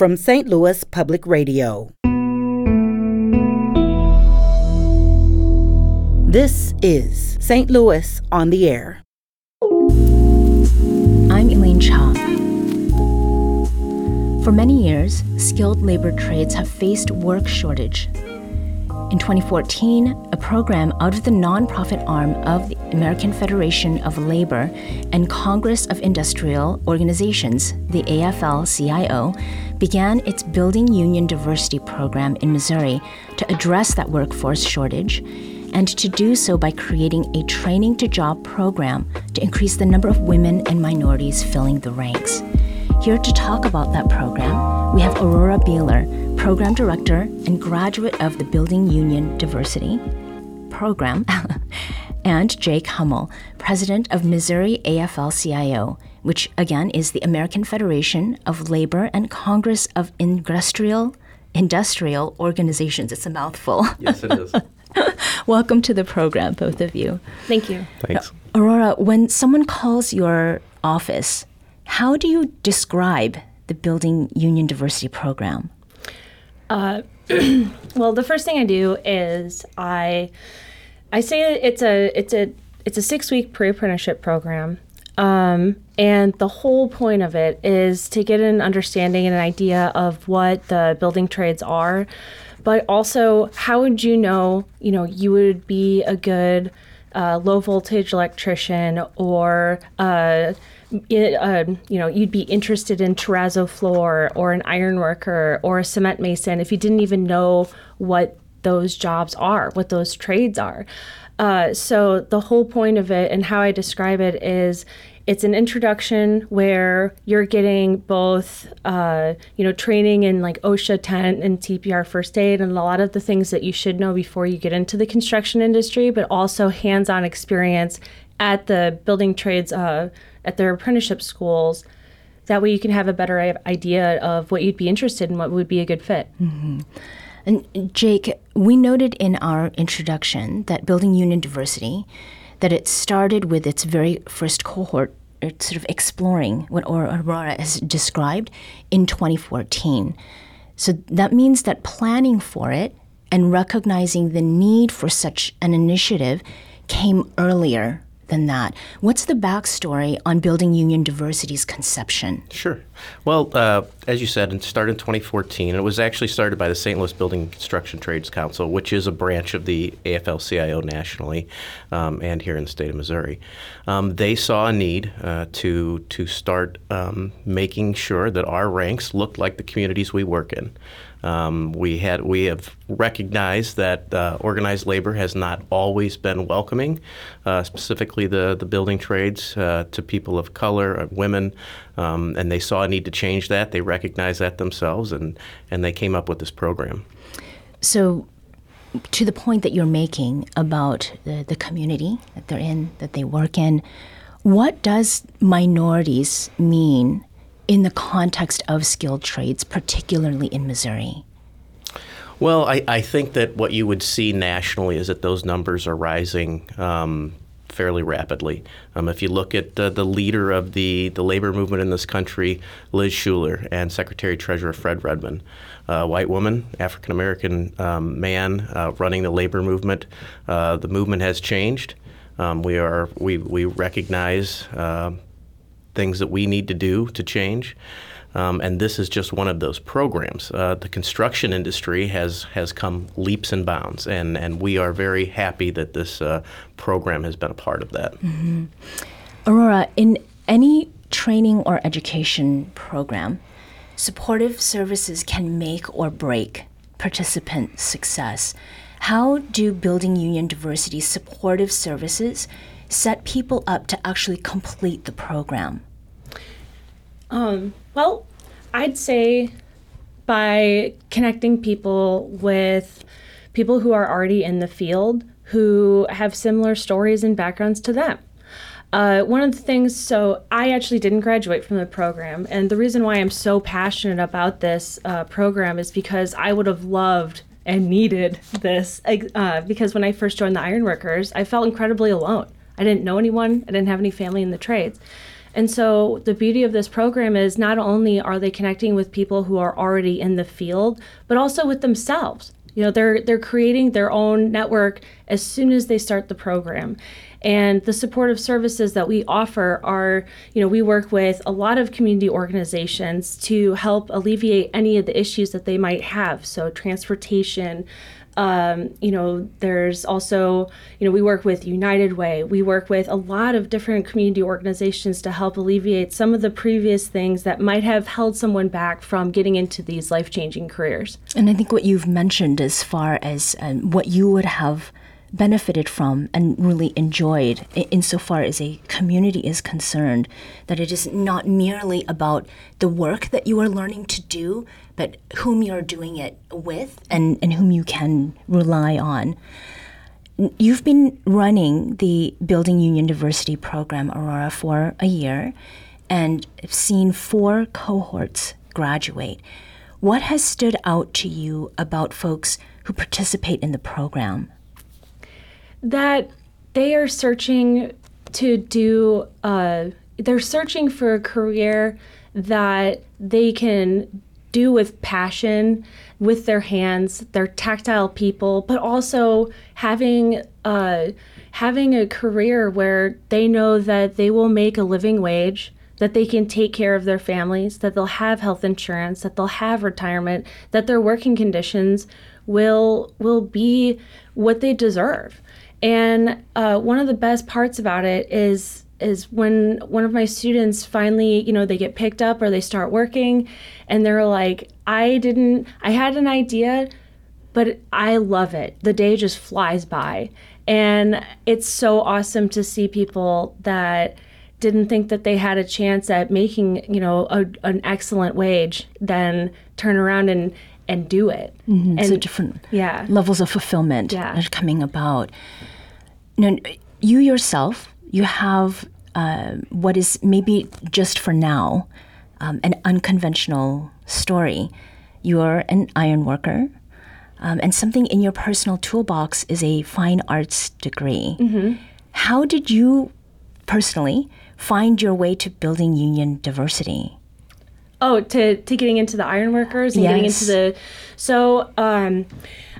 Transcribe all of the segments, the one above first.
from St. Louis Public Radio. This is St. Louis on the Air. I'm Elaine Cha. For many years, skilled labor trades have faced work shortage. In 2014, a program out of the nonprofit arm of the American Federation of Labor and Congress of Industrial Organizations, the AFL CIO, began its Building Union Diversity program in Missouri to address that workforce shortage and to do so by creating a training to job program to increase the number of women and minorities filling the ranks. Here to talk about that program, we have Aurora Beeler, Program Director and graduate of the Building Union Diversity Program, and Jake Hummel, President of Missouri AFL CIO, which again is the American Federation of Labor and Congress of Industrial Industrial Organizations. It's a mouthful. Yes, it is. Welcome to the program, both of you. Thank you. Thanks. Aurora, when someone calls your office, how do you describe the Building Union Diversity Program? Uh, well, the first thing I do is I I say it's a it's a it's a six week pre apprenticeship program. Um, and the whole point of it is to get an understanding and an idea of what the building trades are, but also how would you know, you know, you would be a good uh, low voltage electrician or uh, it, uh, you know, you'd be interested in terrazzo floor or an iron worker or a cement mason if you didn't even know what those jobs are, what those trades are. Uh, so the whole point of it and how I describe it is it's an introduction where you're getting both uh, you know training in like OSHA 10 and CPR first aid and a lot of the things that you should know before you get into the construction industry, but also hands-on experience at the building trades uh, at their apprenticeship schools. That way you can have a better idea of what you'd be interested in, what would be a good fit. Mm-hmm. And Jake, we noted in our introduction that Building Union Diversity that it started with its very first cohort sort of exploring what Aurora has described in 2014. So that means that planning for it and recognizing the need for such an initiative came earlier than that. What's the backstory on building union diversity's conception? Sure. Well, uh, as you said, it started in 2014. It was actually started by the St. Louis Building Construction Trades Council, which is a branch of the AFL-CIO nationally um, and here in the state of Missouri. Um, they saw a need uh, to to start um, making sure that our ranks looked like the communities we work in. Um, we had we have recognized that uh, organized labor has not always been welcoming, uh, specifically the the building trades uh, to people of color, uh, women, um, and they saw a need to change that. They recognized that themselves, and and they came up with this program. So. To the point that you're making about the, the community that they're in, that they work in, what does minorities mean in the context of skilled trades, particularly in Missouri? Well, I, I think that what you would see nationally is that those numbers are rising um, fairly rapidly. Um, if you look at the, leader of the, the labor movement in this country, Liz Shuler, and Secretary Treasurer Fred Redmond, uh, white woman, African American um, man uh, running the labor movement, uh, the movement has changed. Um, we are we, we recognize uh, things that we need to do to change. Um, and this is just one of those programs. Uh, the construction industry has has come leaps and bounds, and, and we are very happy that this uh, program has been a part of that. Mm-hmm. Aurora, in any training or education program, supportive services can make or break participant success. How do building union diversity supportive services set people up to actually complete the program? Um, well, I'd say by connecting people with people who are already in the field who have similar stories and backgrounds to them. Uh, one of the things, so I actually didn't graduate from the program, and the reason why I'm so passionate about this uh, program is because I would have loved and needed this. Uh, because when I first joined the Ironworkers, I felt incredibly alone. I didn't know anyone, I didn't have any family in the trades. And so the beauty of this program is not only are they connecting with people who are already in the field, but also with themselves. You know, they're they're creating their own network as soon as they start the program. And the supportive services that we offer are, you know, we work with a lot of community organizations to help alleviate any of the issues that they might have. So transportation, um, you know, there's also, you know, we work with United Way. We work with a lot of different community organizations to help alleviate some of the previous things that might have held someone back from getting into these life changing careers. And I think what you've mentioned as far as um, what you would have benefited from and really enjoyed insofar as a community is concerned that it is not merely about the work that you are learning to do but whom you're doing it with and, and whom you can rely on. You've been running the building union diversity program aurora for a year and seen four cohorts graduate. What has stood out to you about folks who participate in the program that they are searching to do uh, they're searching for a career that they can do with passion with their hands they're tactile people but also having uh, having a career where they know that they will make a living wage that they can take care of their families that they'll have health insurance that they'll have retirement that their working conditions will will be what they deserve and uh, one of the best parts about it is is when one of my students finally, you know, they get picked up or they start working, and they're like, "I didn't. I had an idea, but I love it. The day just flies by, and it's so awesome to see people that." didn't think that they had a chance at making you know a, an excellent wage then turn around and and do it mm-hmm. and so different yeah levels of fulfillment yeah. are coming about now, you yourself, you have uh, what is maybe just for now um, an unconventional story. You're an iron worker, um, and something in your personal toolbox is a fine arts degree. Mm-hmm. How did you personally find your way to building union diversity? Oh, to, to getting into the ironworkers and yes. getting into the so um,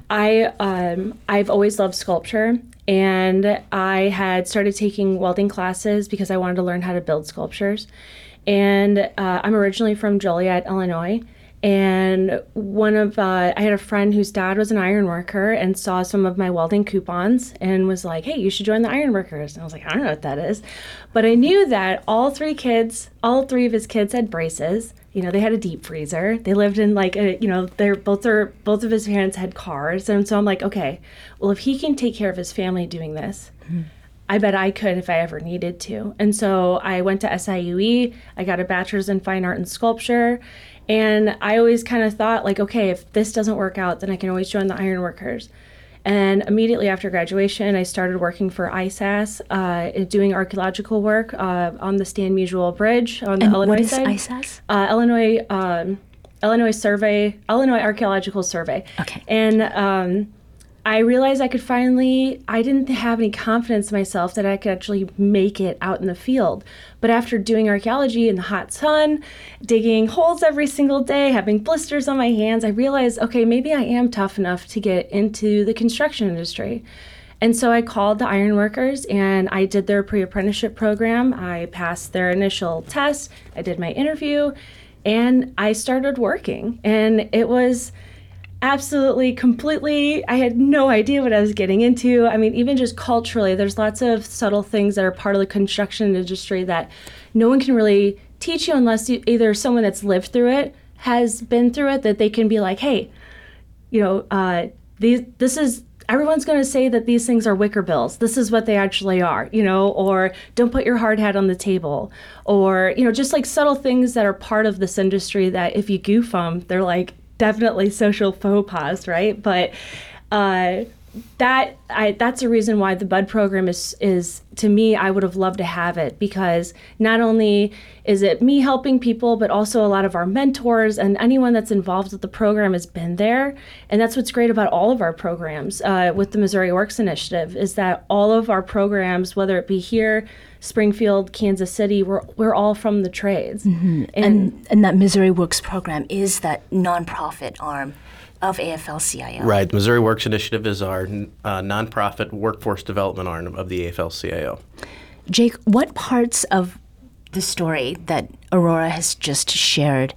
I um, I've always loved sculpture and I had started taking welding classes because I wanted to learn how to build sculptures. And uh, I'm originally from Joliet, Illinois. And one of uh, I had a friend whose dad was an iron worker and saw some of my welding coupons and was like, "Hey, you should join the iron workers." And I was like, "I don't know what that is," but I knew that all three kids, all three of his kids, had braces, you know they had a deep freezer. They lived in like a you know they're both their both of his parents had cars. And so i'm like okay well if he can take care of his family doing this mm-hmm. i bet i could if i ever needed to. And so i went to siue i got a bachelor's in fine art and sculpture. And i always kind of thought like okay if this doesn't work out then i can always join the ironworkers and immediately after graduation, I started working for ISAS, uh, doing archaeological work uh, on the Stan Musial Bridge on the and Illinois what is side. ISAS? Uh, Illinois, um, Illinois Survey, Illinois Archaeological Survey. Okay. And um, I realized I could finally, I didn't have any confidence in myself that I could actually make it out in the field. But after doing archaeology in the hot sun, digging holes every single day, having blisters on my hands, I realized, okay, maybe I am tough enough to get into the construction industry. And so I called the ironworkers and I did their pre apprenticeship program. I passed their initial test, I did my interview, and I started working. And it was, absolutely completely i had no idea what i was getting into i mean even just culturally there's lots of subtle things that are part of the construction industry that no one can really teach you unless you, either someone that's lived through it has been through it that they can be like hey you know uh, these this is everyone's going to say that these things are wicker bills. This is what they actually are, you know, or don't put your hard hat on the table, or, you know, just like subtle things that are part of this industry that if you goof them, they're like, definitely social faux pas, right? But uh, that I, that's a reason why the Bud program is is to me, I would have loved to have it because not only is it me helping people, but also a lot of our mentors and anyone that's involved with the program has been there. And that's what's great about all of our programs uh, with the Missouri Works Initiative is that all of our programs, whether it be here, Springfield, Kansas City, we're, we're all from the trades. Mm-hmm. And, and, and that Missouri Works program is that nonprofit arm of AFL-CIO. Right. Missouri Works Initiative is our uh, nonprofit workforce development arm of the AFL-CIO. Jake, what parts of the story that Aurora has just shared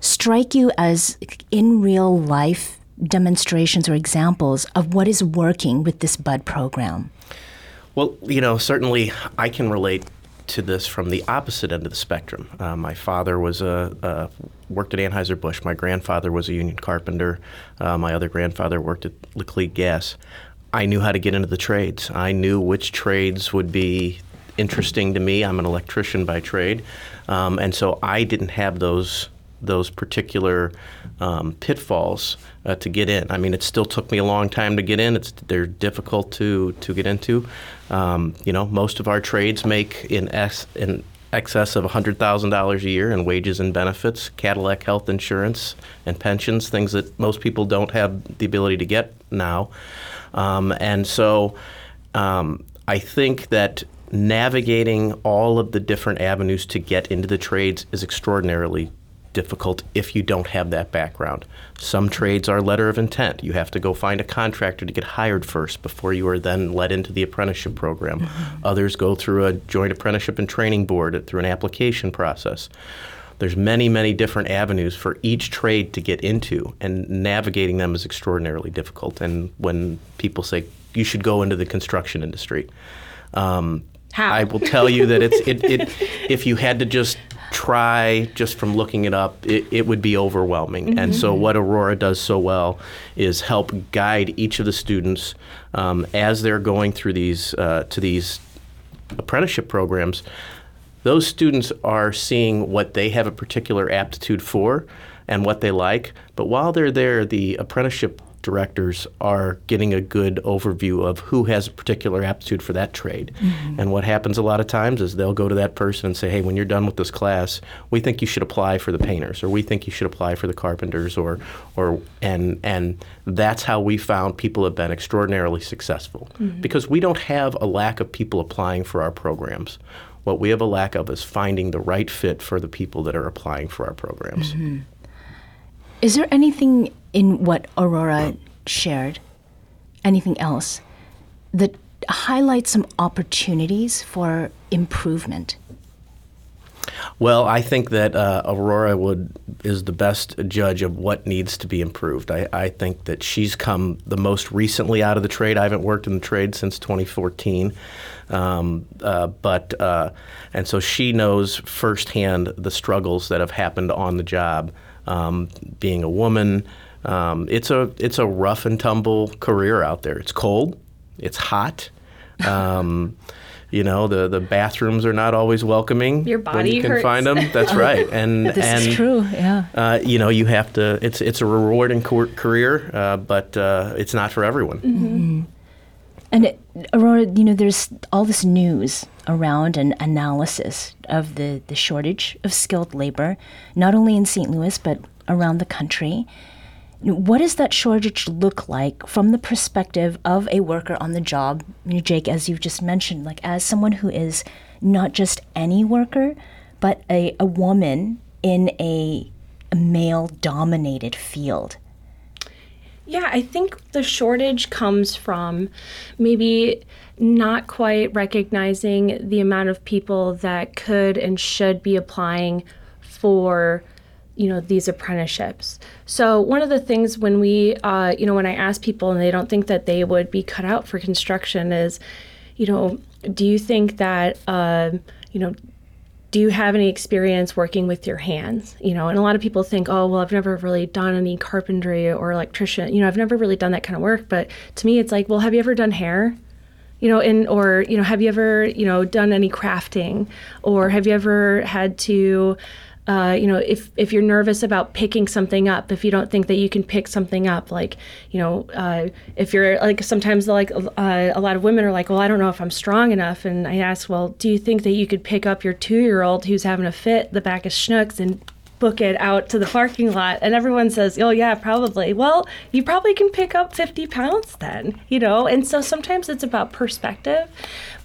strike you as in real life demonstrations or examples of what is working with this BUD program? Well, you know, certainly I can relate to this from the opposite end of the spectrum. Uh, my father was a, worked at Anheuser Busch. My grandfather was a union carpenter. Uh, my other grandfather worked at Laclede Gas. I knew how to get into the trades. I knew which trades would be interesting to me. I'm an electrician by trade, um, and so I didn't have those those particular um, pitfalls uh, to get in. I mean, it still took me a long time to get in. It's they're difficult to to get into. Um, you know, most of our trades make in in excess of $100,000 a year in wages and benefits, Cadillac health insurance, and pensions, things that most people don't have the ability to get now. Um, and so um, I think that navigating all of the different avenues to get into the trades is extraordinarily difficult if you don't have that background. Some trades are letter of intent. You have to go find a contractor to get hired first before you are then let into the apprenticeship program. Mm-hmm. Others go through a joint apprenticeship and training board through an application process. There's many, many different avenues for each trade to get into, and navigating them is extraordinarily difficult. And when people say you should go into the construction industry, um, I will tell you that it's it, it if you had to just try just from looking it up, it, it would be overwhelming. Mm-hmm. And so, what Aurora does so well is help guide each of the students um, as they're going through these uh, to these apprenticeship programs. Those students are seeing what they have a particular aptitude for and what they like. But while they're there, the apprenticeship directors are getting a good overview of who has a particular aptitude for that trade. Mm-hmm. And what happens a lot of times is they'll go to that person and say, "Hey, when you're done with this class, we think you should apply for the painters, or we think you should apply for the carpenters, or, or and and that's how we found people have been extraordinarily successful mm-hmm. because we don't have a lack of people applying for our programs. What we have a lack of is finding the right fit for the people that are applying for our programs. Mm-hmm. Is there anything in what Aurora shared, anything else that highlights some opportunities for improvement? Well, I think that uh, Aurora would is the best judge of what needs to be improved. I, I, think that she's come the most recently out of the trade. I haven't worked in the trade since 2014, um, uh, but uh, and so she knows firsthand the struggles that have happened on the job. Um, being a woman, um, it's a it's a rough and tumble career out there. It's cold, it's hot. Um, you know the the bathrooms are not always welcoming Your body when you can hurts. find them. That's right, and this and is true. Yeah, uh, you know you have to. It's it's a rewarding career, uh, but uh, it's not for everyone. Mm-hmm. And it, Aurora, you know, there's all this news around an analysis of the the shortage of skilled labor, not only in St. Louis but around the country. What does that shortage look like from the perspective of a worker on the job? Jake, as you've just mentioned, like as someone who is not just any worker, but a, a woman in a, a male dominated field. Yeah, I think the shortage comes from maybe not quite recognizing the amount of people that could and should be applying for you know these apprenticeships. So one of the things when we uh, you know when i ask people and they don't think that they would be cut out for construction is you know do you think that uh, you know do you have any experience working with your hands? You know and a lot of people think oh well i've never really done any carpentry or electrician you know i've never really done that kind of work but to me it's like well have you ever done hair? You know and or you know have you ever you know done any crafting? Or have you ever had to uh, you know, if if you're nervous about picking something up, if you don't think that you can pick something up, like, you know, uh, if you're like sometimes like uh, a lot of women are like, well, I don't know if I'm strong enough, and I ask, well, do you think that you could pick up your two year old who's having a fit the back of Schnucks and book it out to the parking lot and everyone says oh yeah probably. Well you probably can pick up 50 pounds then you know? And so sometimes it's about perspective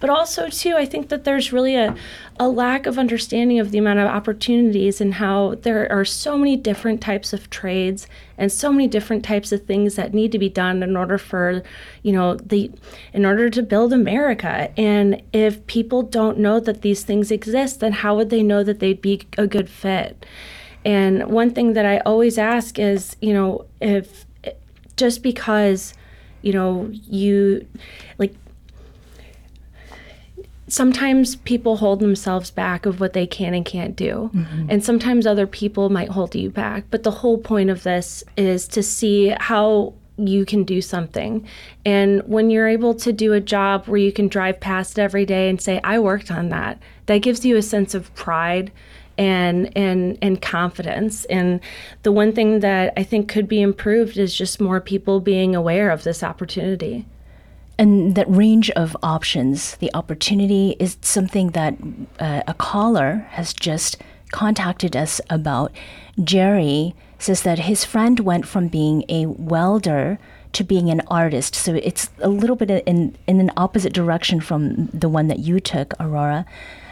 but also too i think that there's really a, a lack of understanding of the amount of opportunities and how there are so many different types of trades and so many different types of things that need to be done in order for you know the in order to build america. And if people don't know that these things exist then how would they know that they'd be a good fit and one thing that I always ask is, you know, if just because, you know, you like sometimes people hold themselves back of what they can and can't do. Mm-hmm. And sometimes other people might hold you back. But the whole point of this is to see how you can do something. And when you're able to do a job where you can drive past every day and say, I worked on that, that gives you a sense of pride and and and confidence. And the one thing that I think could be improved is just more people being aware of this opportunity. And that range of options, the opportunity is something that uh, a caller has just contacted us about. Jerry says that his friend went from being a welder to being an artist. So it's a little bit in in an opposite direction from the one that you took, Aurora.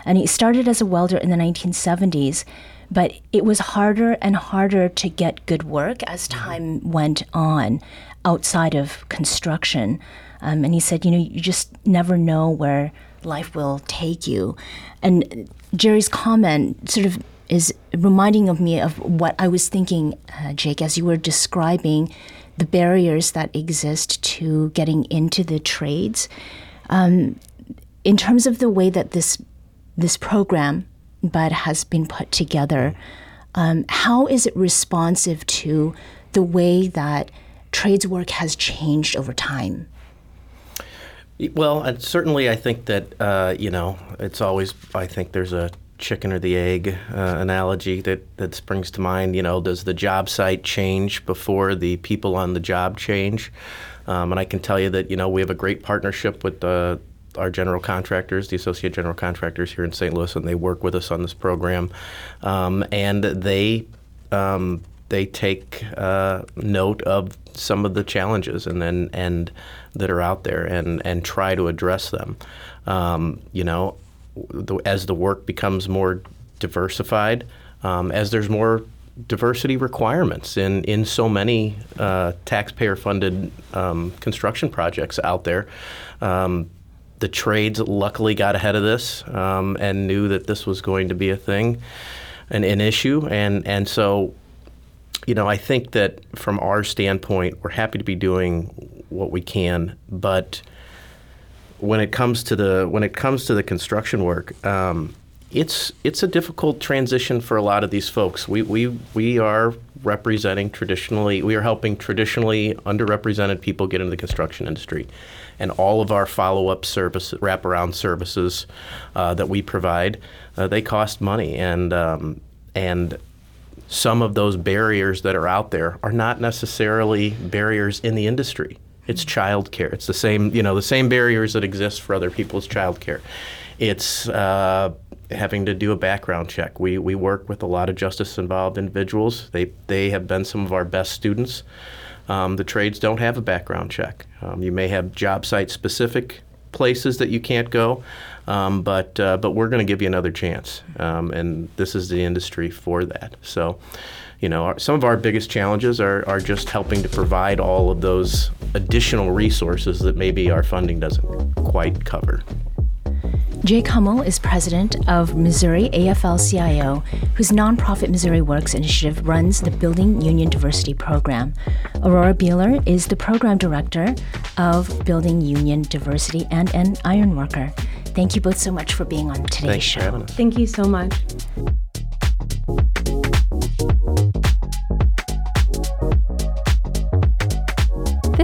And he started as a welder in the 1970s, but it was harder and harder to get good work as mm-hmm. time went on outside of construction. Um, and he said, you know, you just never know where life will take you. And Jerry's comment sort of is reminding of me of what I was thinking, uh, Jake, as you were describing the barriers that exist to getting into the trades. Um, in terms of the way that this this program, but has been put together. Um, how is it responsive to the way that trades work has changed over time? Well, certainly, I think that uh, you know it's always. I think there's a chicken or the egg uh, analogy that that springs to mind. You know, does the job site change before the people on the job change? Um, and I can tell you that you know we have a great partnership with the our general contractors, the associate general contractors here in St. Louis, and they work with us on this program. Um, and they um, they take uh, note of some of the challenges and then and that are out there and and try to address them. Um, you know, as the work becomes more diversified, um, as there's more diversity requirements in, in so many uh, taxpayer funded um, construction projects out there. Um, the trades luckily got ahead of this um, and knew that this was going to be a thing, an, an issue, and and so, you know, I think that from our standpoint, we're happy to be doing what we can, but when it comes to the when it comes to the construction work, um, it's it's a difficult transition for a lot of these folks. We we we are representing traditionally, we are helping traditionally underrepresented people get into the construction industry and all of our follow-up services, wraparound services uh, that we provide, uh, they cost money, and um, and some of those barriers that are out there are not necessarily barriers in the industry. It's childcare. It's the same, you know, the same barriers that exist for other people's childcare. It's uh, having to do a background check. We, we work with a lot of justice involved individuals. They, they have been some of our best students. Um, the trades don't have a background check. Um, you may have job site specific places that you can't go, um, but uh, but we're going to give you another chance, um, and this is the industry for that. So, you know, our, some of our biggest challenges are are just helping to provide all of those additional resources that maybe our funding doesn't quite cover. Jake Hummel is president of Missouri AFL CIO, whose nonprofit Missouri Works initiative runs the Building Union Diversity Program. Aurora Beeler is the program director of Building Union Diversity and an ironworker. Thank you both so much for being on today's Thanks show. Thank you so much.